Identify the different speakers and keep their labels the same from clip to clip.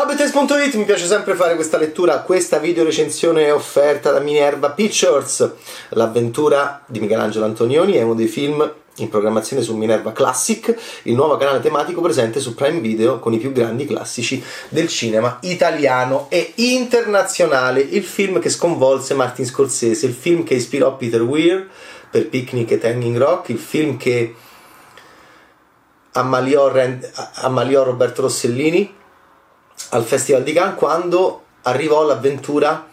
Speaker 1: Ciao Bettes.it, mi piace sempre fare questa lettura, questa video recensione è offerta da Minerva Pictures. L'avventura di Michelangelo Antonioni è uno dei film in programmazione su Minerva Classic, il nuovo canale tematico presente su Prime Video con i più grandi classici del cinema italiano e internazionale. Il film che sconvolse Martin Scorsese, il film che ispirò Peter Weir per Picnic e Hanging Rock, il film che ammaliò, ammaliò Roberto Rossellini al Festival di Cannes quando arrivò l'avventura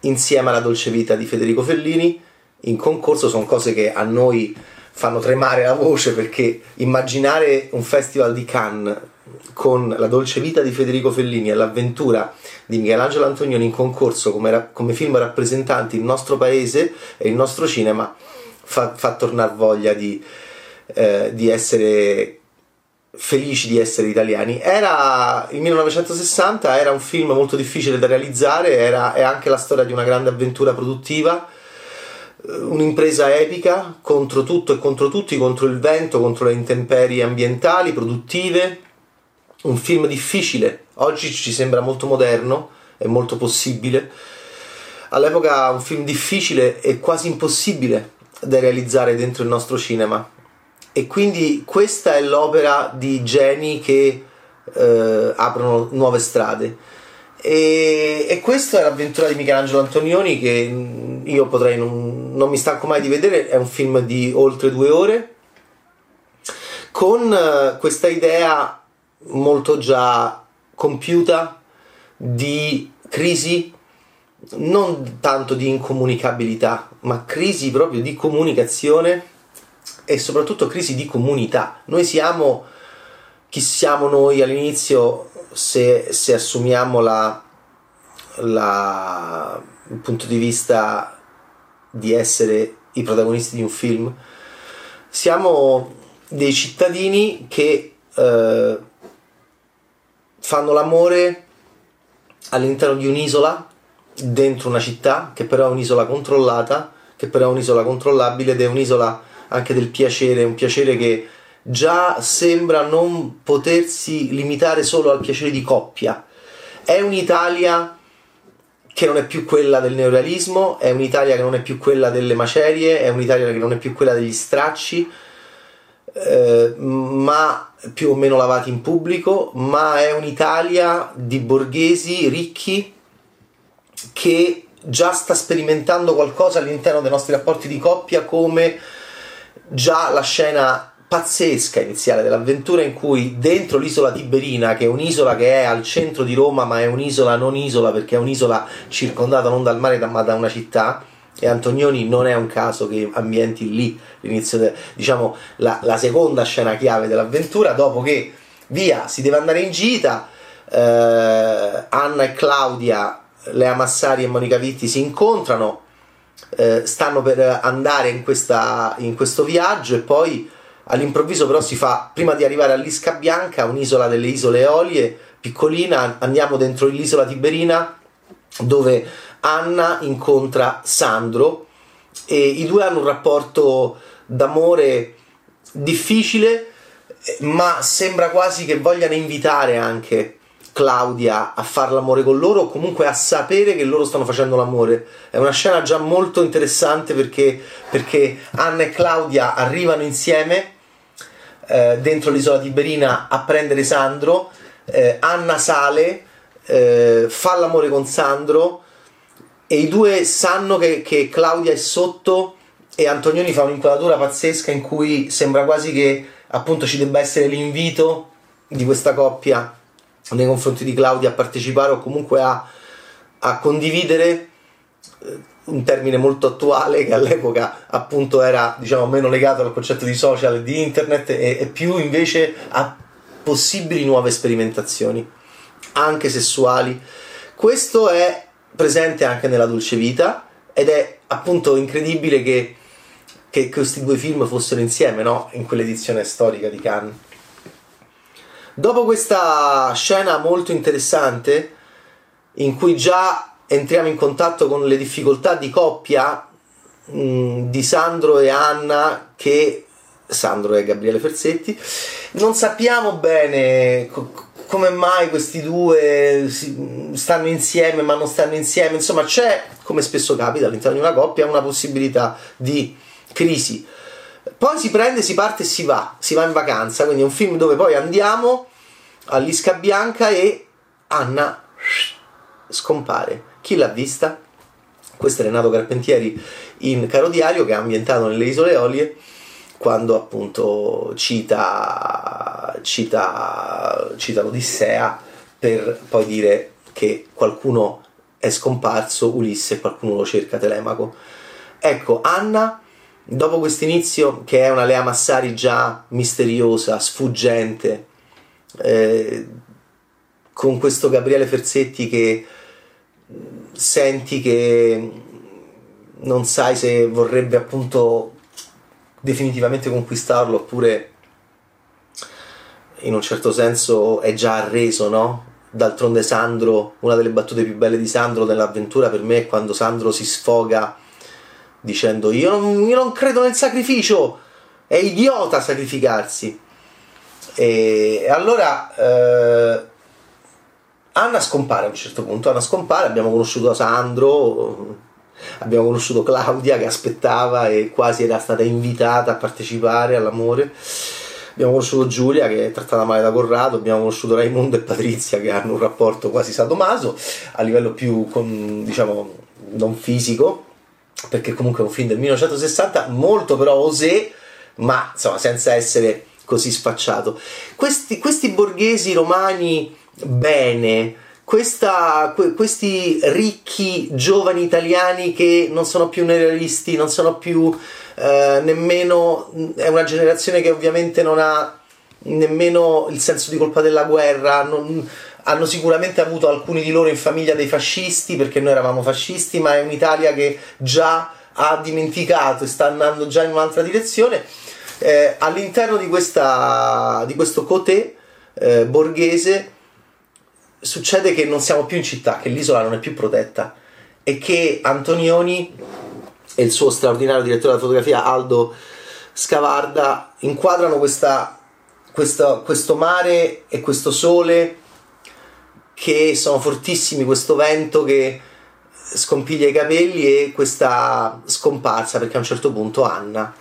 Speaker 1: insieme alla dolce vita di Federico Fellini. In concorso sono cose che a noi fanno tremare la voce perché immaginare un festival di Cannes con la dolce vita di Federico Fellini e l'avventura di Michelangelo Antonioni in concorso come, come film rappresentanti il nostro paese e il nostro cinema fa, fa tornare voglia di, eh, di essere felici di essere italiani. Era il 1960, era un film molto difficile da realizzare, era, è anche la storia di una grande avventura produttiva, eh, un'impresa epica contro tutto e contro tutti, contro il vento, contro le intemperie ambientali, produttive. Un film difficile, oggi ci sembra molto moderno e molto possibile. All'epoca un film difficile e quasi impossibile da realizzare dentro il nostro cinema e quindi questa è l'opera di geni che eh, aprono nuove strade. E, e, questa è l'avventura di Michelangelo Antonioni che io potrei non, non mi stanco mai di vedere, è un film di oltre due ore con eh, questa idea molto già compiuta di crisi non tanto di incomunicabilità ma crisi proprio di comunicazione e soprattutto crisi di comunità. Noi siamo chi siamo noi all'inizio se, se assumiamo la, la, il punto di vista di essere i protagonisti di un film. Siamo dei cittadini che eh, fanno l'amore all'interno di un'isola, dentro una città, che però è un'isola controllata, che però è un'isola controllabile ed è un'isola anche del piacere, un piacere che già sembra non potersi limitare solo al piacere di coppia. È un'Italia che non è più quella del neorealismo, è un'Italia che non è più quella delle macerie, è un'Italia che non è più quella degli stracci, eh, ma più o meno lavati in pubblico, ma è un'Italia di borghesi ricchi che già sta sperimentando qualcosa all'interno dei nostri rapporti di coppia come già la scena pazzesca iniziale dell'avventura in cui dentro l'isola Tiberina, che è un'isola che è al centro di Roma, ma è un'isola non isola perché è un'isola circondata non dal mare ma da una città, e Antonioni non è un caso che ambienti lì l'inizio, de, diciamo la, la, seconda scena chiave dell'avventura, dopo che via si deve andare in gita, eh, Anna e Claudia, Lea Massari e Monica Vitti si incontrano, eh, stanno per andare in, questa, in questo viaggio e poi all'improvviso però si fa, prima di arrivare all'Isca Bianca, un'isola delle isole Eolie, piccolina, andiamo dentro l'isola Tiberina dove Anna incontra Sandro e i due hanno un rapporto d'amore difficile ma sembra quasi che vogliano invitare anche Claudia a fare l'amore con loro o comunque a sapere che loro stanno facendo l'amore. È una scena già molto interessante perché, perché Anna e Claudia arrivano insieme eh, dentro l'isola Tiberina a prendere Sandro. Eh, Anna sale, eh, fa l'amore con Sandro e i due sanno che, che Claudia è sotto e Antonioni fa un'inquadratura pazzesca in cui sembra quasi che appunto ci debba essere l'invito di questa coppia nei confronti di Claudia a partecipare o comunque a, a condividere eh, un termine molto attuale che all'epoca appunto era diciamo meno legato al concetto di social e di internet e, e più invece a possibili nuove sperimentazioni anche sessuali questo è presente anche nella dolce vita ed è appunto incredibile che, che questi due film fossero insieme no? in quell'edizione storica di Cannes Dopo questa scena molto interessante, in cui già entriamo in contatto con le difficoltà di coppia mh, mm, di Sandro e Anna, che Sandro e Gabriele Ferzetti, non sappiamo bene co- come mai questi due si, stanno insieme ma non stanno insieme, insomma c'è, come spesso capita all'interno di una coppia, una possibilità di crisi. Poi si prende, si parte e si va, si va in vacanza, quindi è un film dove poi andiamo all'Isca Bianca e Anna scompare. Chi l'ha vista? Questo è Renato Carpentieri in Caro Diario che è ambientato nelle Isole Olie quando appunto cita, cita, cita l'Odissea per poi dire che qualcuno è scomparso, Ulisse, qualcuno lo cerca, Telemaco. Ecco, Anna, dopo questo inizio, che è una Lea Massari già misteriosa, sfuggente, eh, con questo Gabriele Ferzetti che senti che non sai se vorrebbe appunto definitivamente conquistarlo oppure in un certo senso è già arreso, no? D'altronde Sandro, una delle battute più belle di Sandro nell'avventura per me è quando Sandro si sfoga dicendo io non, io non credo nel sacrificio, è idiota sacrificarsi. E allora eh, Anna scompare a un certo punto, Anna scompare, abbiamo conosciuto Sandro, abbiamo conosciuto Claudia che aspettava e quasi era stata invitata a partecipare all'amore. Abbiamo conosciuto Giulia che è trattata male da Corrado, abbiamo conosciuto Raimondo e Patrizia che hanno un rapporto quasi sadomaso a livello più, con, diciamo, non fisico, perché comunque è un film del 1960, molto però osé, ma insomma senza essere così sfacciato. Questi, questi borghesi romani bene, questa, que, questi ricchi giovani italiani che non sono più nerealisti, non sono più eh, nemmeno, è una generazione che ovviamente non ha nemmeno il senso di colpa della guerra, non, hanno sicuramente avuto alcuni di loro in famiglia dei fascisti perché noi eravamo fascisti, ma è un'Italia che già ha dimenticato e sta andando già in un'altra direzione. Eh, all'interno di, questa, di questo cotè eh, borghese succede che non siamo più in città, che l'isola non è più protetta e che Antonioni e il suo straordinario direttore della fotografia Aldo Scavarda inquadrano questa, questa, questo mare e questo sole che sono fortissimi, questo vento che scompiglia i capelli e questa scomparsa perché a un certo punto Anna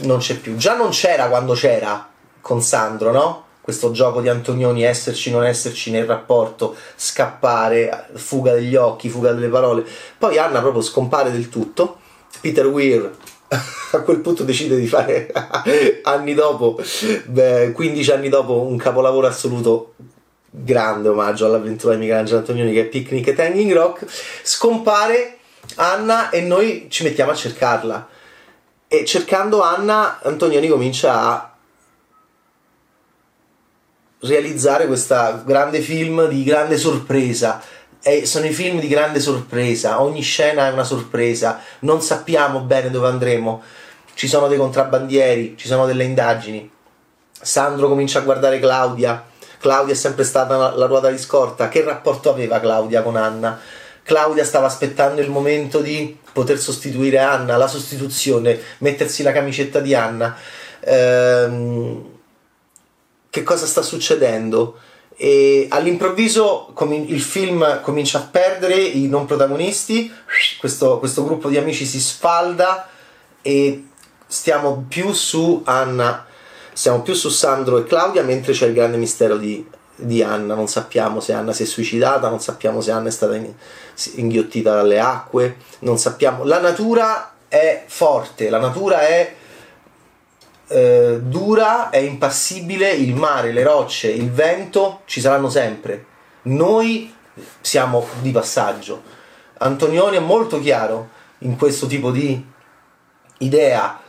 Speaker 1: non c'è più. Già non c'era quando c'era con Sandro, no? questo gioco di Antonioni, esserci, non esserci nel rapporto, scappare, fuga degli occhi, fuga delle parole. Poi Anna proprio scompare del tutto. Peter Weir a quel punto decide di fare anni dopo, beh, 15 anni dopo, un capolavoro assoluto grande omaggio all'avventura di Michelangelo Antonioni che è Picnic at Hanging Rock. Scompare Anna e noi ci mettiamo a cercarla. E cercando Anna, Antonioni comincia a realizzare questo grande film di grande sorpresa. E sono i film di grande sorpresa, ogni scena è una sorpresa, non sappiamo bene dove andremo, ci sono dei contrabbandieri, ci sono delle indagini. Sandro comincia a guardare Claudia, Claudia è sempre stata la ruota di scorta, che rapporto aveva Claudia con Anna? Claudia stava aspettando il momento di poter sostituire Anna, la sostituzione, mettersi la camicetta di Anna. Ehm, che cosa sta succedendo e all'improvviso il film comincia a perdere i non protagonisti, questo, questo gruppo di amici si sfalda e stiamo più su Anna, stiamo più su Sandro e Claudia mentre c'è il grande mistero di, di Anna, non sappiamo se Anna si è suicidata, non sappiamo se Anna è stata inghiottita dalle acque, non sappiamo, la natura è forte, la natura è eh, dura, è impassibile, il mare, le rocce, il vento ci saranno sempre. Noi siamo di passaggio. Antonioni è molto chiaro in questo tipo di idea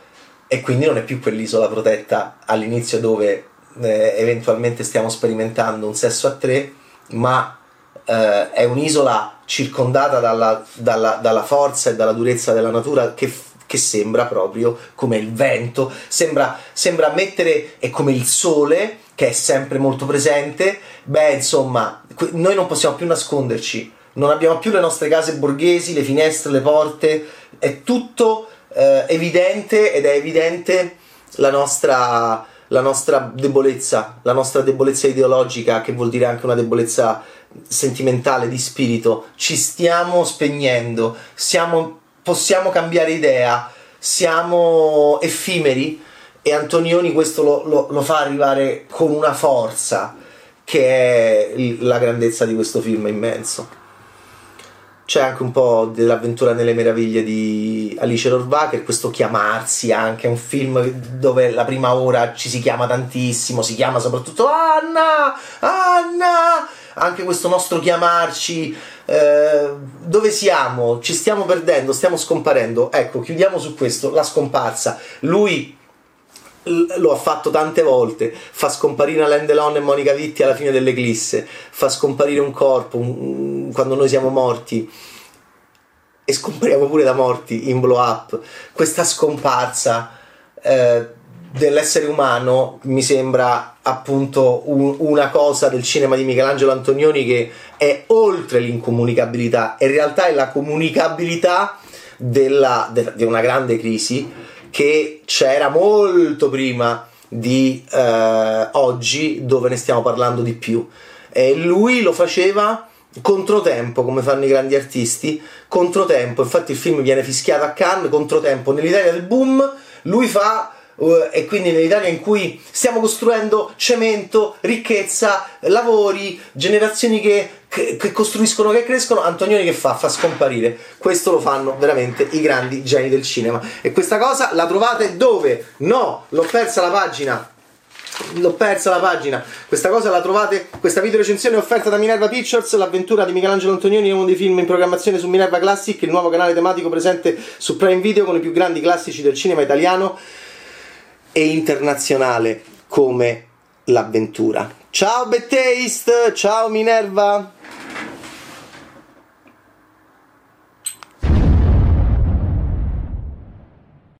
Speaker 1: e quindi non è più quell'isola protetta all'inizio dove eh, eventualmente stiamo sperimentando un sesso a tre, ma eh, è un'isola circondata dalla, dalla, dalla forza e dalla durezza della natura che che sembra proprio come il vento, sembra, sembra mettere, è come il sole che è sempre molto presente, beh insomma, noi non possiamo più nasconderci, non abbiamo più le nostre case borghesi, le finestre, le porte, è tutto eh, evidente ed è evidente la nostra, la nostra debolezza, la nostra debolezza ideologica, che vuol dire anche una debolezza sentimentale di spirito, ci stiamo spegnendo, siamo, possiamo cambiare idea, siamo effimeri e Antonioni questo lo, lo, lo fa arrivare con una forza che è la grandezza di questo film immenso c'è anche un po' dell'avventura nelle meraviglie di Alice Rohrwacher, questo chiamarsi anche, un film dove la prima ora ci si chiama tantissimo, si chiama soprattutto Anna, Anna, anche questo nostro chiamarci, eh, dove siamo? Ci stiamo perdendo, stiamo scomparendo, ecco, chiudiamo su questo, la scomparsa, lui lo ha fatto tante volte, fa scomparire Alain Delon e Monica Vitti alla fine dell'eclisse, fa scomparire un corpo un, quando noi siamo morti. E scompariamo pure da morti in blow up. Questa scomparsa eh, dell'essere umano mi sembra appunto un, una cosa del cinema di Michelangelo Antonioni che è oltre l'incomunicabilità, in realtà è la comunicabilità della, de, di una grande crisi che c'era molto prima di eh, oggi dove ne stiamo parlando di più. E lui lo faceva controtempo come fanno i grandi artisti controtempo. Infatti il film viene fischiato a Cannes controtempo. nell'Italia del boom lui fa e quindi nell'Italia in cui stiamo costruendo cemento, ricchezza, lavori, generazioni che, che, che, costruiscono, che crescono, Antonioni che fa? Fa scomparire. Questo lo fanno veramente i grandi geni del cinema. E questa cosa la trovate dove? No, l'ho persa la pagina l'ho persa la pagina. Questa cosa la trovate. Questa video recensione è offerta da Minerva Pictures. L'avventura di Michelangelo Antonioni è uno dei film in programmazione su Minerva Classic, il nuovo canale tematico presente su Prime Video con i più grandi classici del cinema italiano e internazionale come l'avventura. Ciao Bettaste, ciao Minerva.